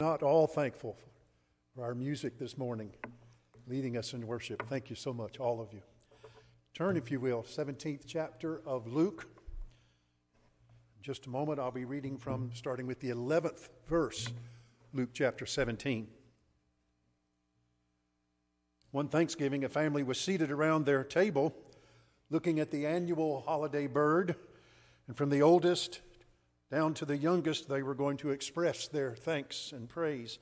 not all thankful for our music this morning, leading us in worship. Thank you so much, all of you. Turn, if you will, 17th chapter of Luke. Just a moment, I'll be reading from starting with the 11th verse, Luke chapter 17. One Thanksgiving, a family was seated around their table looking at the annual holiday bird, and from the oldest down to the youngest, they were going to express their thanks and praise.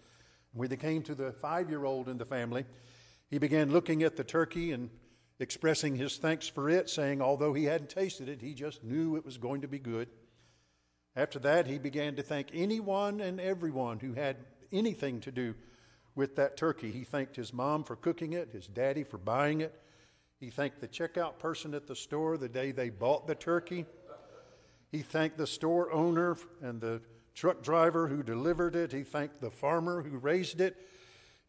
When they came to the five year old in the family, he began looking at the turkey and expressing his thanks for it, saying, although he hadn't tasted it, he just knew it was going to be good. After that, he began to thank anyone and everyone who had anything to do with that turkey. He thanked his mom for cooking it, his daddy for buying it. He thanked the checkout person at the store the day they bought the turkey. He thanked the store owner and the truck driver who delivered it. He thanked the farmer who raised it.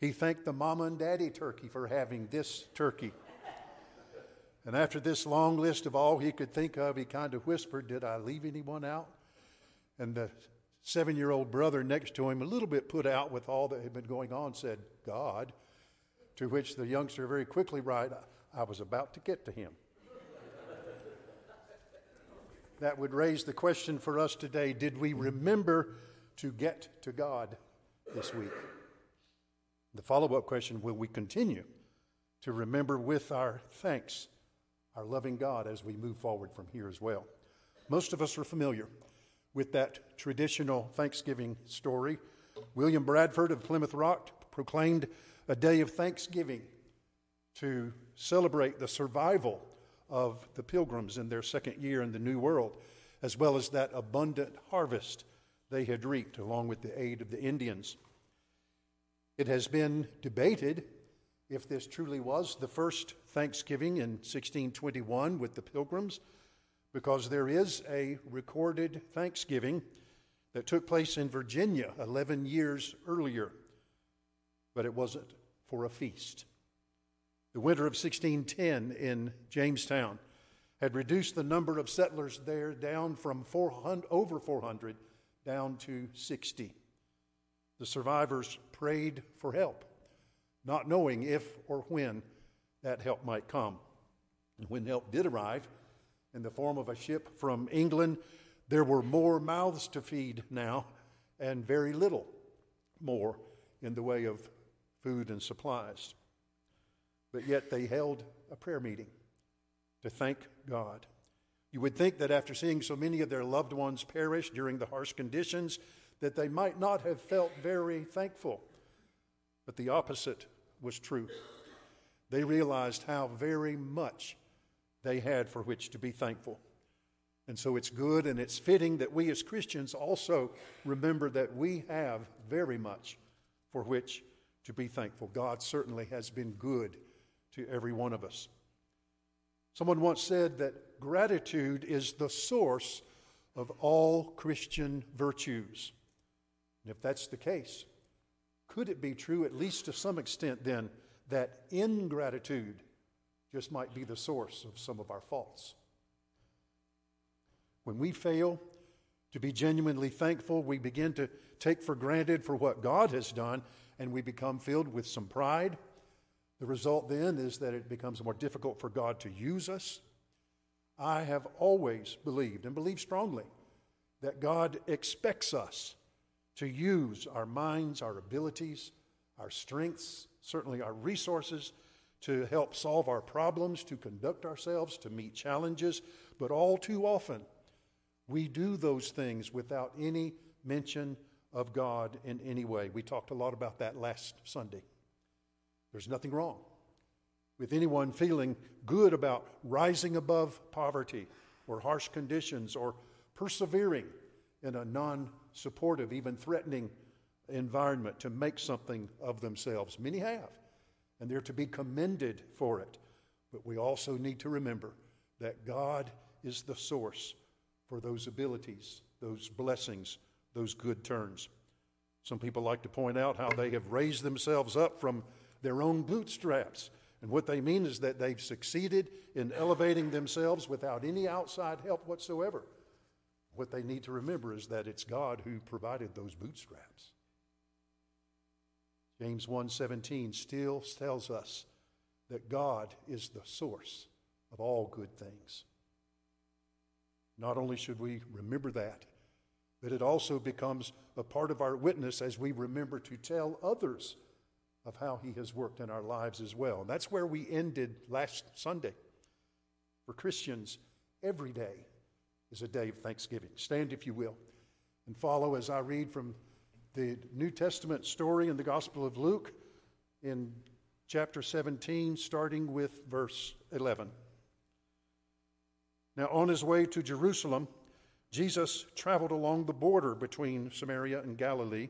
He thanked the mama and daddy turkey for having this turkey. And after this long list of all he could think of, he kind of whispered, Did I leave anyone out? And the seven year old brother next to him, a little bit put out with all that had been going on, said, God. To which the youngster very quickly replied, I was about to get to him that would raise the question for us today did we remember to get to God this week? The follow up question will we continue to remember with our thanks our loving God as we move forward from here as well? Most of us are familiar with that traditional Thanksgiving story. William Bradford of Plymouth Rock proclaimed a day of thanksgiving to celebrate the survival of the pilgrims in their second year in the New World, as well as that abundant harvest they had reaped, along with the aid of the Indians. It has been debated if this truly was the first Thanksgiving in 1621 with the pilgrims, because there is a recorded Thanksgiving that took place in Virginia 11 years earlier, but it wasn't for a feast. The winter of 1610 in Jamestown had reduced the number of settlers there down from 400, over 400 down to 60. The survivors prayed for help, not knowing if or when that help might come. And when help did arrive in the form of a ship from England, there were more mouths to feed now and very little more in the way of food and supplies but yet they held a prayer meeting to thank God. You would think that after seeing so many of their loved ones perish during the harsh conditions, that they might not have felt very thankful. But the opposite was true. They realized how very much they had for which to be thankful. And so it's good and it's fitting that we as Christians also remember that we have very much for which to be thankful. God certainly has been good to every one of us. Someone once said that gratitude is the source of all Christian virtues. And if that's the case, could it be true, at least to some extent, then, that ingratitude just might be the source of some of our faults? When we fail to be genuinely thankful, we begin to take for granted for what God has done, and we become filled with some pride the result then is that it becomes more difficult for God to use us. I have always believed and believe strongly that God expects us to use our minds, our abilities, our strengths, certainly our resources to help solve our problems, to conduct ourselves, to meet challenges. But all too often, we do those things without any mention of God in any way. We talked a lot about that last Sunday. There's nothing wrong with anyone feeling good about rising above poverty or harsh conditions or persevering in a non supportive, even threatening environment to make something of themselves. Many have, and they're to be commended for it. But we also need to remember that God is the source for those abilities, those blessings, those good turns. Some people like to point out how they have raised themselves up from their own bootstraps. And what they mean is that they've succeeded in elevating themselves without any outside help whatsoever. What they need to remember is that it's God who provided those bootstraps. James 1:17 still tells us that God is the source of all good things. Not only should we remember that, but it also becomes a part of our witness as we remember to tell others of how He has worked in our lives as well. And that's where we ended last Sunday. For Christians, every day is a day of thanksgiving. Stand, if you will, and follow as I read from the New Testament story in the Gospel of Luke in chapter 17, starting with verse 11. Now, on his way to Jerusalem, Jesus traveled along the border between Samaria and Galilee.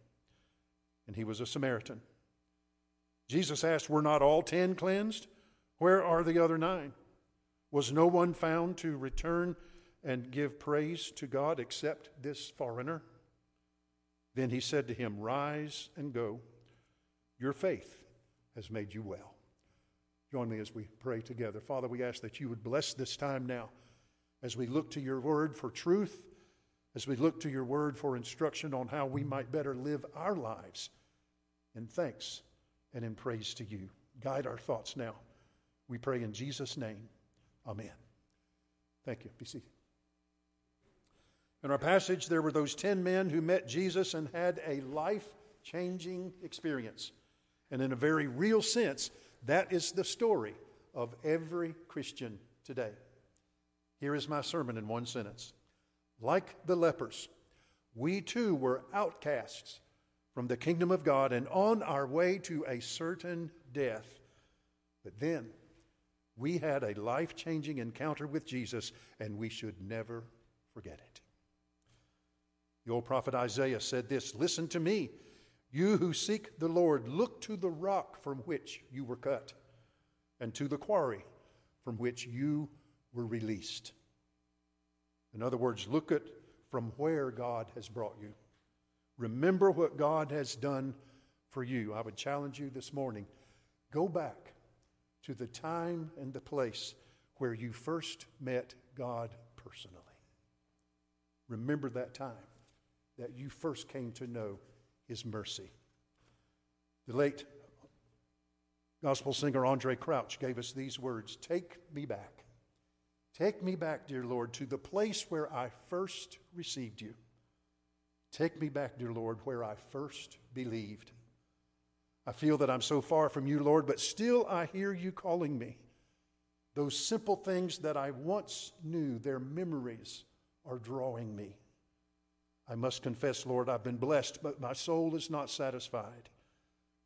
And he was a Samaritan. Jesus asked, Were not all ten cleansed? Where are the other nine? Was no one found to return and give praise to God except this foreigner? Then he said to him, Rise and go. Your faith has made you well. Join me as we pray together. Father, we ask that you would bless this time now as we look to your word for truth, as we look to your word for instruction on how we might better live our lives in thanks and in praise to you. Guide our thoughts now. We pray in Jesus' name. Amen. Thank you. Be seated. In our passage, there were those 10 men who met Jesus and had a life changing experience. And in a very real sense, that is the story of every Christian today. Here is my sermon in one sentence. Like the lepers, we too were outcasts from the kingdom of God and on our way to a certain death. But then we had a life changing encounter with Jesus, and we should never forget it. The old prophet Isaiah said this Listen to me, you who seek the Lord, look to the rock from which you were cut, and to the quarry from which you were released. In other words, look at from where God has brought you. Remember what God has done for you. I would challenge you this morning go back to the time and the place where you first met God personally. Remember that time that you first came to know his mercy. The late gospel singer Andraé Crouch gave us these words Take me back. Take me back, dear Lord, to the place where I first received you. Take me back, dear Lord, where I first believed. I feel that I'm so far from you, Lord, but still I hear you calling me. Those simple things that I once knew, their memories are drawing me. I must confess, Lord, I've been blessed, but my soul is not satisfied.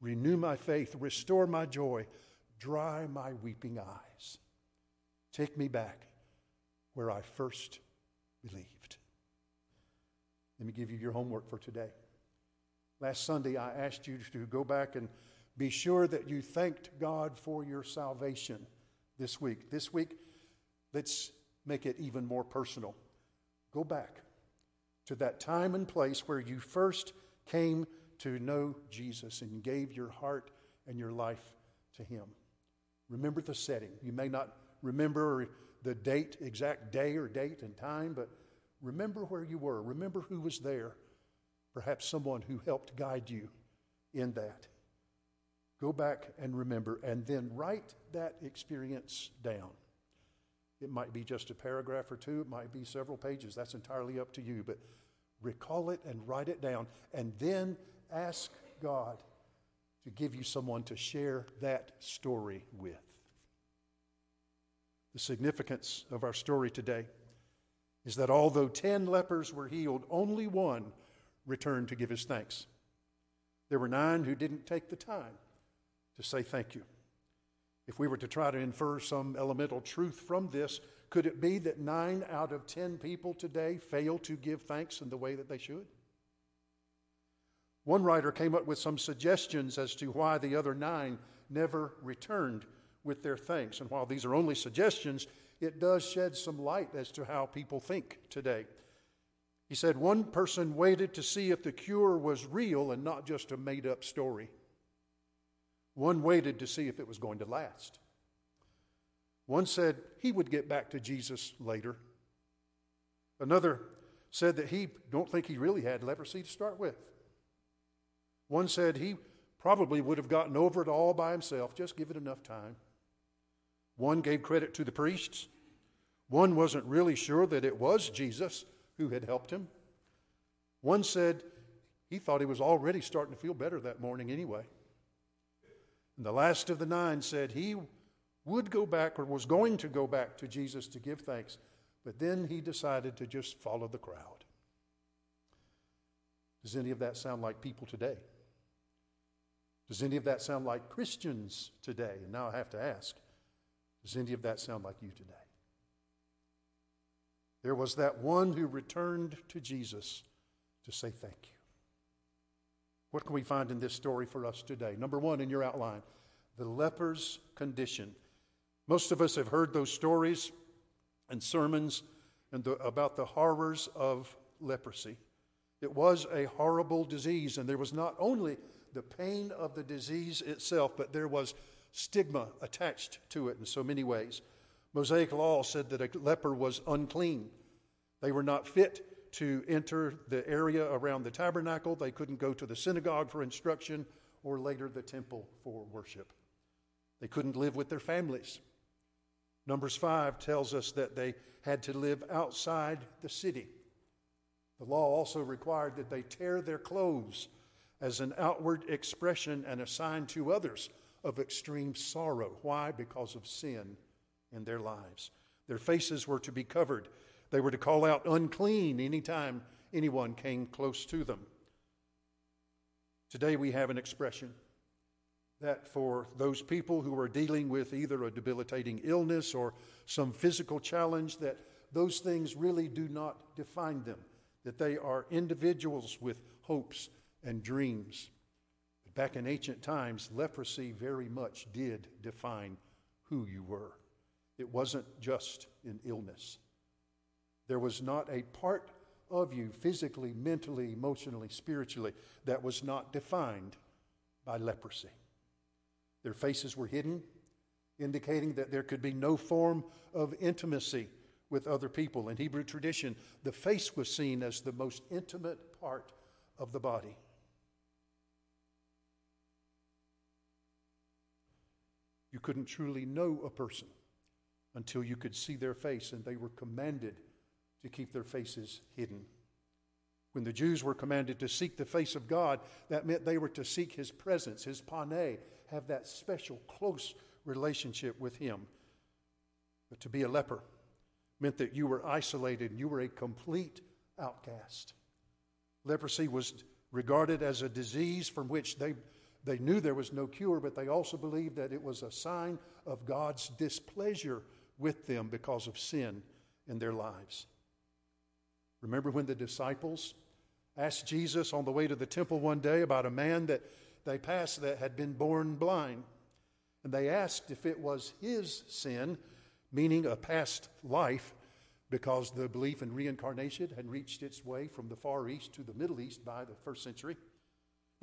Renew my faith, restore my joy, dry my weeping eyes. Take me back where I first believed. Let me give you your homework for today. Last Sunday, I asked you to go back and be sure that you thanked God for your salvation this week. This week, let's make it even more personal. Go back to that time and place where you first came to know Jesus and gave your heart and your life to Him. Remember the setting. You may not remember the date, exact day or date and time, but remember where you were. Remember who was there. Perhaps someone who helped guide you in that. Go back and remember, and then write that experience down. It might be just a paragraph or two, it might be several pages. That's entirely up to you. But recall it and write it down, and then ask God to give you someone to share that story with. The significance of our story today is that although 10 lepers were healed, only one returned to give his thanks. There were nine who didn't take the time to say thank you. If we were to try to infer some elemental truth from this, could it be that nine out of ten people today fail to give thanks in the way that they should? One writer came up with some suggestions as to why the other nine never returned with their thanks. And while these are only suggestions, it does shed some light as to how people think today. He said one person waited to see if the cure was real and not just a made up story. One waited to see if it was going to last. One said he would get back to Jesus later. Another said that he don't think he really had leprosy to start with. One said he probably would have gotten over it all by himself, just give it enough time. One gave credit to the priests. One wasn't really sure that it was Jesus who had helped him. One said he thought he was already starting to feel better that morning anyway. And the last of the nine said he would go back or was going to go back to Jesus to give thanks, but then he decided to just follow the crowd. Does any of that sound like people today? Does any of that sound like Christians today? And now I have to ask does any of that sound like you today? There was that one who returned to Jesus to say thank you. What can we find in this story for us today? Number one in your outline the leper's condition. Most of us have heard those stories and sermons and the, about the horrors of leprosy. It was a horrible disease, and there was not only the pain of the disease itself, but there was stigma attached to it in so many ways. Mosaic law said that a leper was unclean. They were not fit to enter the area around the tabernacle. They couldn't go to the synagogue for instruction or later the temple for worship. They couldn't live with their families. Numbers 5 tells us that they had to live outside the city. The law also required that they tear their clothes as an outward expression and a sign to others of extreme sorrow. Why? Because of sin in their lives. Their faces were to be covered. They were to call out unclean anytime anyone came close to them. Today we have an expression that for those people who are dealing with either a debilitating illness or some physical challenge that those things really do not define them that they are individuals with hopes and dreams Back in ancient times, leprosy very much did define who you were. It wasn't just an illness. There was not a part of you, physically, mentally, emotionally, spiritually, that was not defined by leprosy. Their faces were hidden, indicating that there could be no form of intimacy with other people. In Hebrew tradition, the face was seen as the most intimate part of the body. You couldn't truly know a person until you could see their face, and they were commanded to keep their faces hidden. When the Jews were commanded to seek the face of God, that meant they were to seek his presence, his pane, have that special, close relationship with him. But to be a leper meant that you were isolated and you were a complete outcast. Leprosy was regarded as a disease from which they they knew there was no cure, but they also believed that it was a sign of God's displeasure with them because of sin in their lives. Remember when the disciples asked Jesus on the way to the temple one day about a man that they passed that had been born blind? And they asked if it was his sin, meaning a past life, because the belief in reincarnation had reached its way from the Far East to the Middle East by the first century.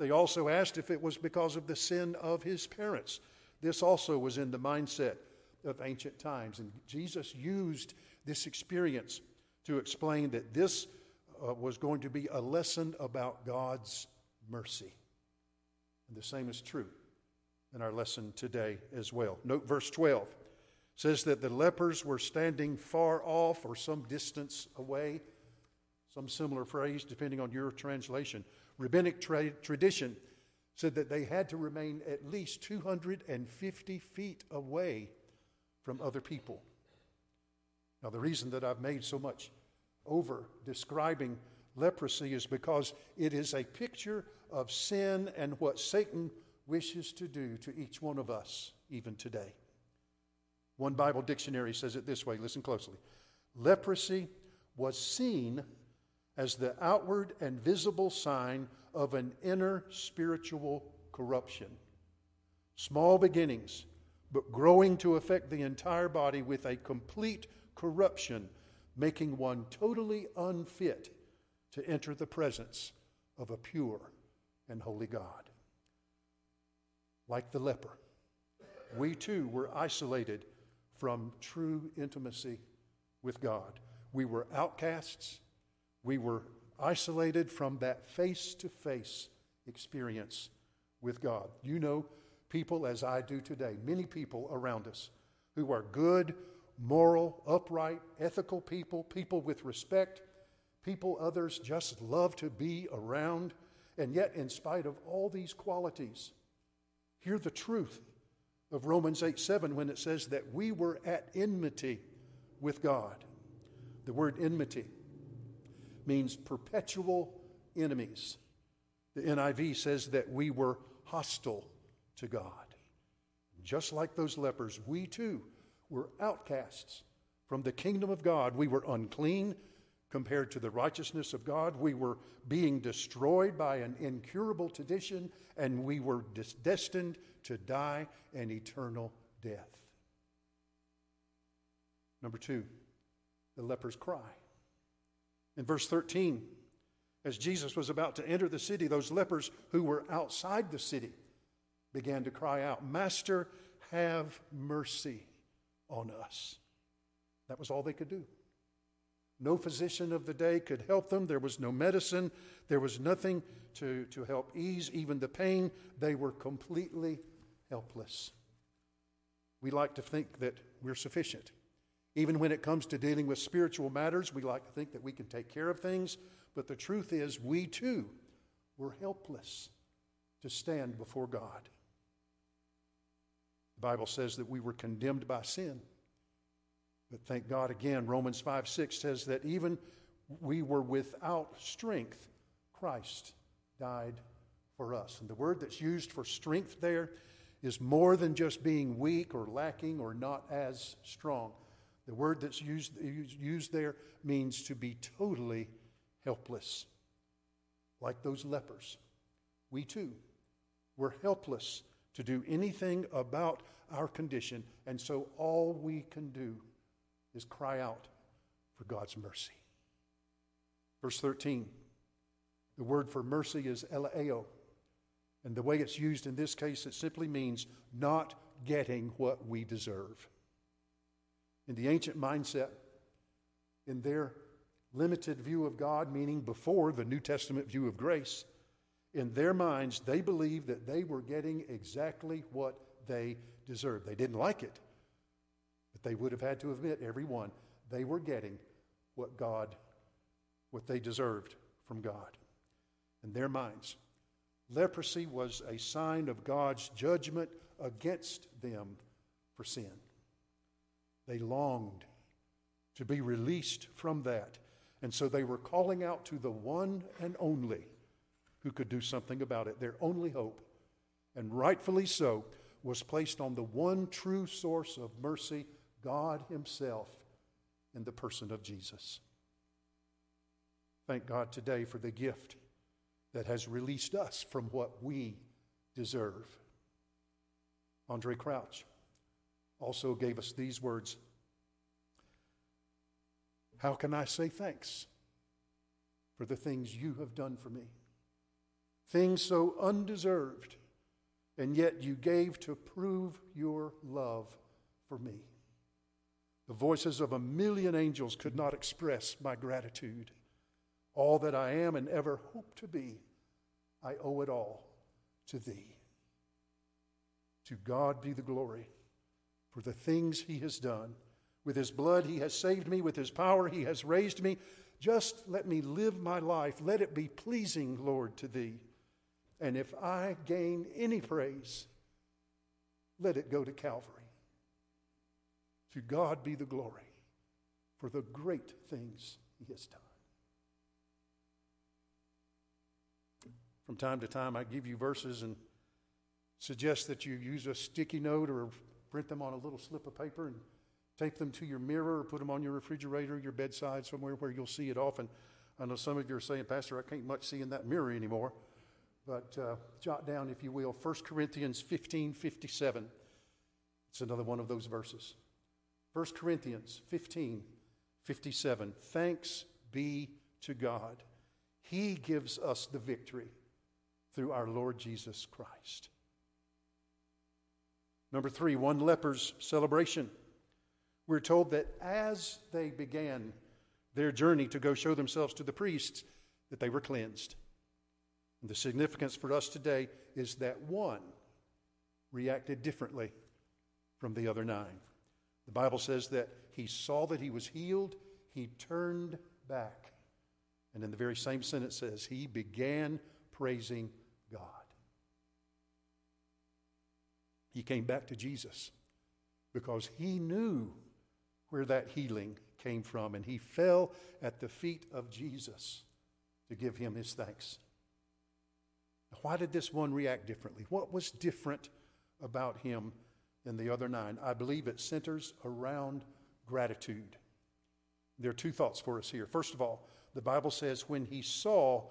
They also asked if it was because of the sin of his parents. This also was in the mindset of ancient times. And Jesus used this experience to explain that this uh, was going to be a lesson about God's mercy. And the same is true in our lesson today as well. Note verse 12 says that the lepers were standing far off or some distance away. Some similar phrase, depending on your translation rabbinic tra- tradition said that they had to remain at least 250 feet away from other people. Now, the reason that I've made so much over describing leprosy is because it is a picture of sin and what Satan wishes to do to each one of us, even today. One Bible dictionary says it this way listen closely leprosy was seen as the outward and visible sign of an inner spiritual corruption. Small beginnings, but growing to affect the entire body with a complete corruption, making one totally unfit to enter the presence of a pure and holy God. Like the leper, we too were isolated from true intimacy with God. We were outcasts. We were isolated from that face to face experience with God. You know people as I do today, many people around us who are good, moral, upright, ethical people, people with respect, people others just love to be around. And yet, in spite of all these qualities, hear the truth of Romans 8 7 when it says that we were at enmity with God. The word enmity means perpetual enemies. The NIV says that we were hostile to God. Just like those lepers, we too were outcasts from the kingdom of God. We were unclean compared to the righteousness of God. We were being destroyed by an incurable tradition, and we were destined to die an eternal death. Number two, the leper's cry. In verse 13, as Jesus was about to enter the city, those lepers who were outside the city began to cry out, Master, have mercy on us. That was all they could do. No physician of the day could help them. There was no medicine. There was nothing to, to help ease even the pain. They were completely helpless. We like to think that we're sufficient. Even when it comes to dealing with spiritual matters, we like to think that we can take care of things, but the truth is, we too were helpless to stand before God. The Bible says that we were condemned by sin. But thank God again, Romans 5 6 says that even we were without strength, Christ died for us. And the word that's used for strength there is more than just being weak or lacking or not as strong. The word that's used, used there means to be totally helpless. Like those lepers, we too were helpless to do anything about our condition, and so all we can do is cry out for God's mercy. Verse 13 the word for mercy is eleo. And the way it's used in this case, it simply means not getting what we deserve. In the ancient mindset, in their limited view of God, meaning before the New Testament view of grace, in their minds, they believed that they were getting exactly what they deserved. They didn't like it, but they would have had to admit, everyone, they were getting what God, what they deserved from God. In their minds, leprosy was a sign of God's judgment against them for sin. They longed to be released from that. And so they were calling out to the one and only who could do something about it. Their only hope, and rightfully so, was placed on the one true source of mercy, God Himself, in the person of Jesus. Thank God today for the gift that has released us from what we deserve. Andraé Crouch also gave us these words How can I say thanks for the things you have done for me? Things so undeserved, and yet you gave to prove your love for me. The voices of a million angels could not express my gratitude. All that I am and ever hope to be, I owe it all to thee. To God be the glory for the things he has done. With his blood, he has saved me. With his power, he has raised me. Just let me live my life. Let it be pleasing, Lord, to thee. And if I gain any praise, let it go to Calvary. To God be the glory for the great things he has done. From time to time, I give you verses and suggest that you use a sticky note or print them on a little slip of paper and tape them to your mirror or put them on your refrigerator, your bedside, somewhere where you'll see it often. I know some of you are saying, Pastor, I can't much see in that mirror anymore. But uh, jot down, if you will, 1 Corinthians 15 57. It's another one of those verses. 1 Corinthians 15 57. Thanks be to God. He gives us the victory through our Lord Jesus Christ. Number three, one leper's celebration. We're told that as they began their journey to go show themselves to the priests, that they were cleansed. And the significance for us today is that one reacted differently from the other nine. The Bible says that he saw that he was healed, he turned back. And in the very same sentence says, he began praising God. He came back to Jesus because he knew where that healing came from, and he fell at the feet of Jesus to give him his thanks. Why did this one react differently? What was different about him than the other nine? I believe it centers around gratitude. There are two thoughts for us here. First of all, the Bible says when he saw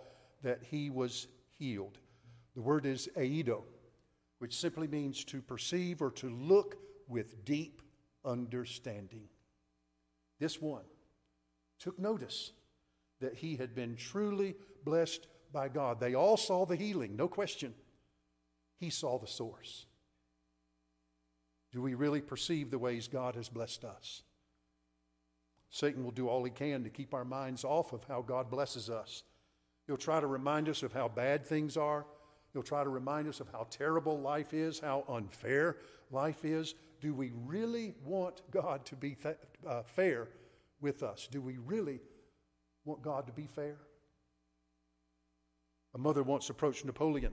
that he was healed, the word is eido, which simply means to perceive or to look with deep understanding. This one took notice that he had been truly blessed by God. They all saw the healing, no question. He saw the source. Do we really perceive the ways God has blessed us? Satan will do all he can to keep our minds off of how God blesses us. He'll try to remind us of how bad things are. He'll try to remind us of how terrible life is, how unfair life is. Do we really want God to be th- uh, fair with us? Do we really want God to be fair? A mother once approached Napoleon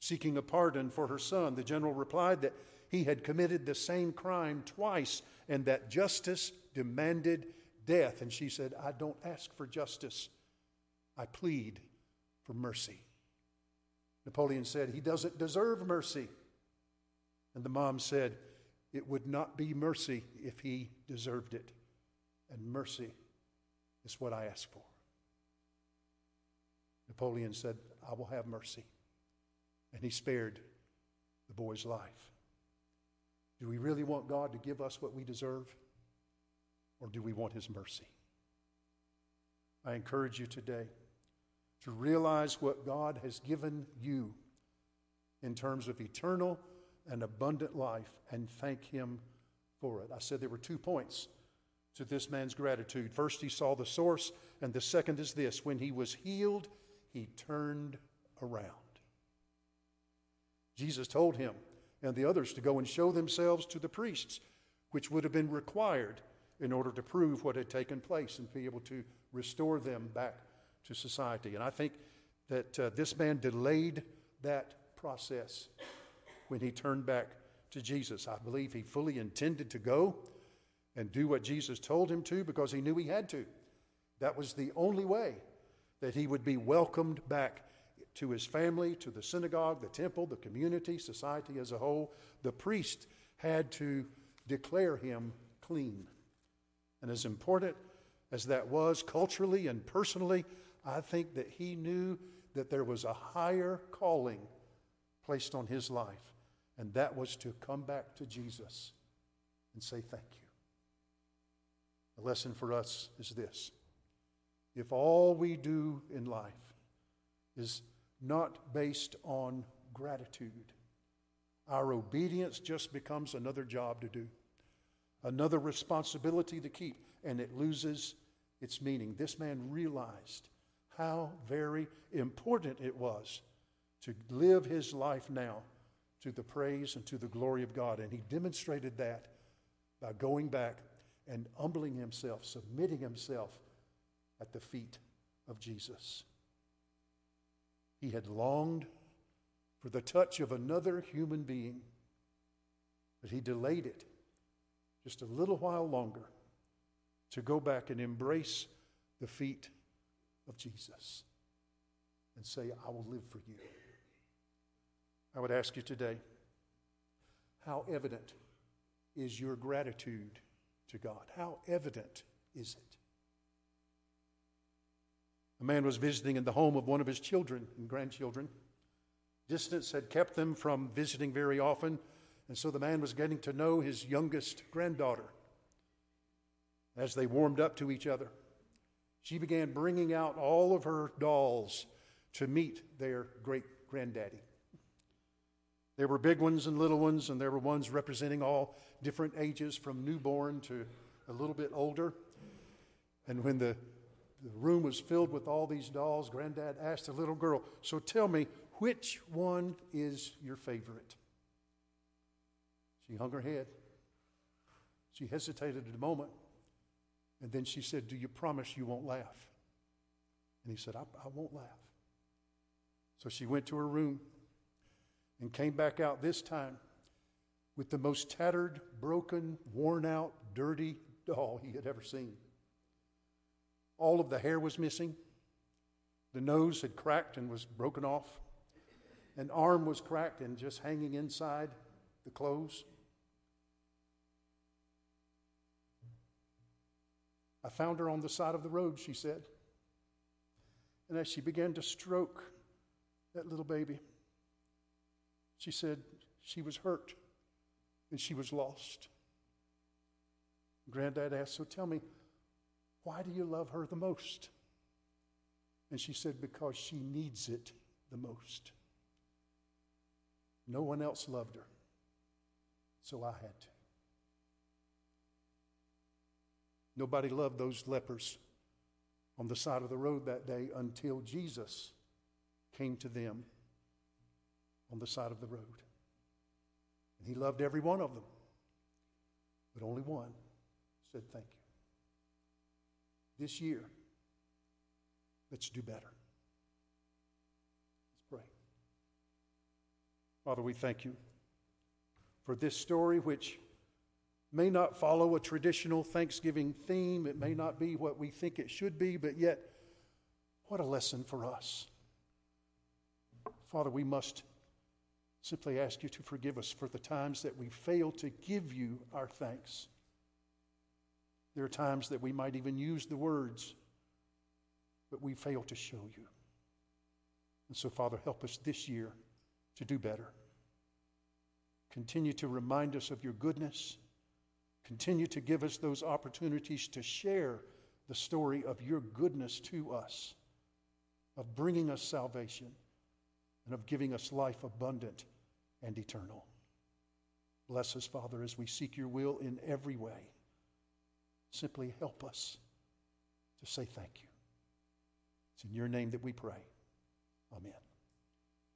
seeking a pardon for her son. The general replied that he had committed the same crime twice and that justice demanded death. And she said, I don't ask for justice, I plead for mercy. Napoleon said, He doesn't deserve mercy. And the mom said, It would not be mercy if he deserved it. And mercy is what I ask for. Napoleon said, I will have mercy. And he spared the boy's life. Do we really want God to give us what we deserve? Or do we want his mercy? I encourage you today to realize what God has given you in terms of eternal and abundant life and thank him for it. I said there were two points to this man's gratitude. First, he saw the source, and the second is this when he was healed, he turned around. Jesus told him and the others to go and show themselves to the priests, which would have been required in order to prove what had taken place and be able to restore them back to society. And I think that uh, this man delayed that process when he turned back to Jesus. I believe he fully intended to go and do what Jesus told him to because he knew he had to. That was the only way that he would be welcomed back to his family, to the synagogue, the temple, the community, society as a whole. The priest had to declare him clean. And as important as that was culturally and personally, I think that he knew that there was a higher calling placed on his life, and that was to come back to Jesus and say thank you. The lesson for us is this if all we do in life is not based on gratitude, our obedience just becomes another job to do, another responsibility to keep, and it loses its meaning. This man realized how very important it was to live his life now to the praise and to the glory of God. And he demonstrated that by going back and humbling himself, submitting himself at the feet of Jesus. He had longed for the touch of another human being, but he delayed it just a little while longer to go back and embrace the feet of Jesus and say, I will live for you. I would ask you today, how evident is your gratitude to God? How evident is it? A man was visiting in the home of one of his children and grandchildren. Distance had kept them from visiting very often, and so the man was getting to know his youngest granddaughter. As they warmed up to each other, she began bringing out all of her dolls to meet their great granddaddy. There were big ones and little ones, and there were ones representing all different ages from newborn to a little bit older. And when the, the room was filled with all these dolls, Granddad asked the little girl, So tell me, which one is your favorite? She hung her head. She hesitated a moment. And then she said, Do you promise you won't laugh? And he said, I, I won't laugh. So she went to her room and came back out this time with the most tattered, broken, worn out, dirty doll he had ever seen. All of the hair was missing. The nose had cracked and was broken off. An arm was cracked and just hanging inside the clothes. I found her on the side of the road, she said. And as she began to stroke that little baby, she said she was hurt and she was lost. Granddad asked, So tell me, why do you love her the most? And she said, Because she needs it the most. No one else loved her, so I had to. Nobody loved those lepers on the side of the road that day until Jesus came to them on the side of the road. And he loved every one of them. But only one said, Thank you. This year, let's do better. Let's pray. Father, we thank you for this story, which may not follow a traditional Thanksgiving theme. It may not be what we think it should be, but yet, what a lesson for us. Father, we must simply ask you to forgive us for the times that we fail to give you our thanks. There are times that we might even use the words, but we fail to show you. And so, Father, help us this year to do better. Continue to remind us of your goodness. Continue to give us those opportunities to share the story of your goodness to us, of bringing us salvation, and of giving us life abundant and eternal. Bless us, Father, as we seek your will in every way. Simply help us to say thank you. It's in your name that we pray. Amen.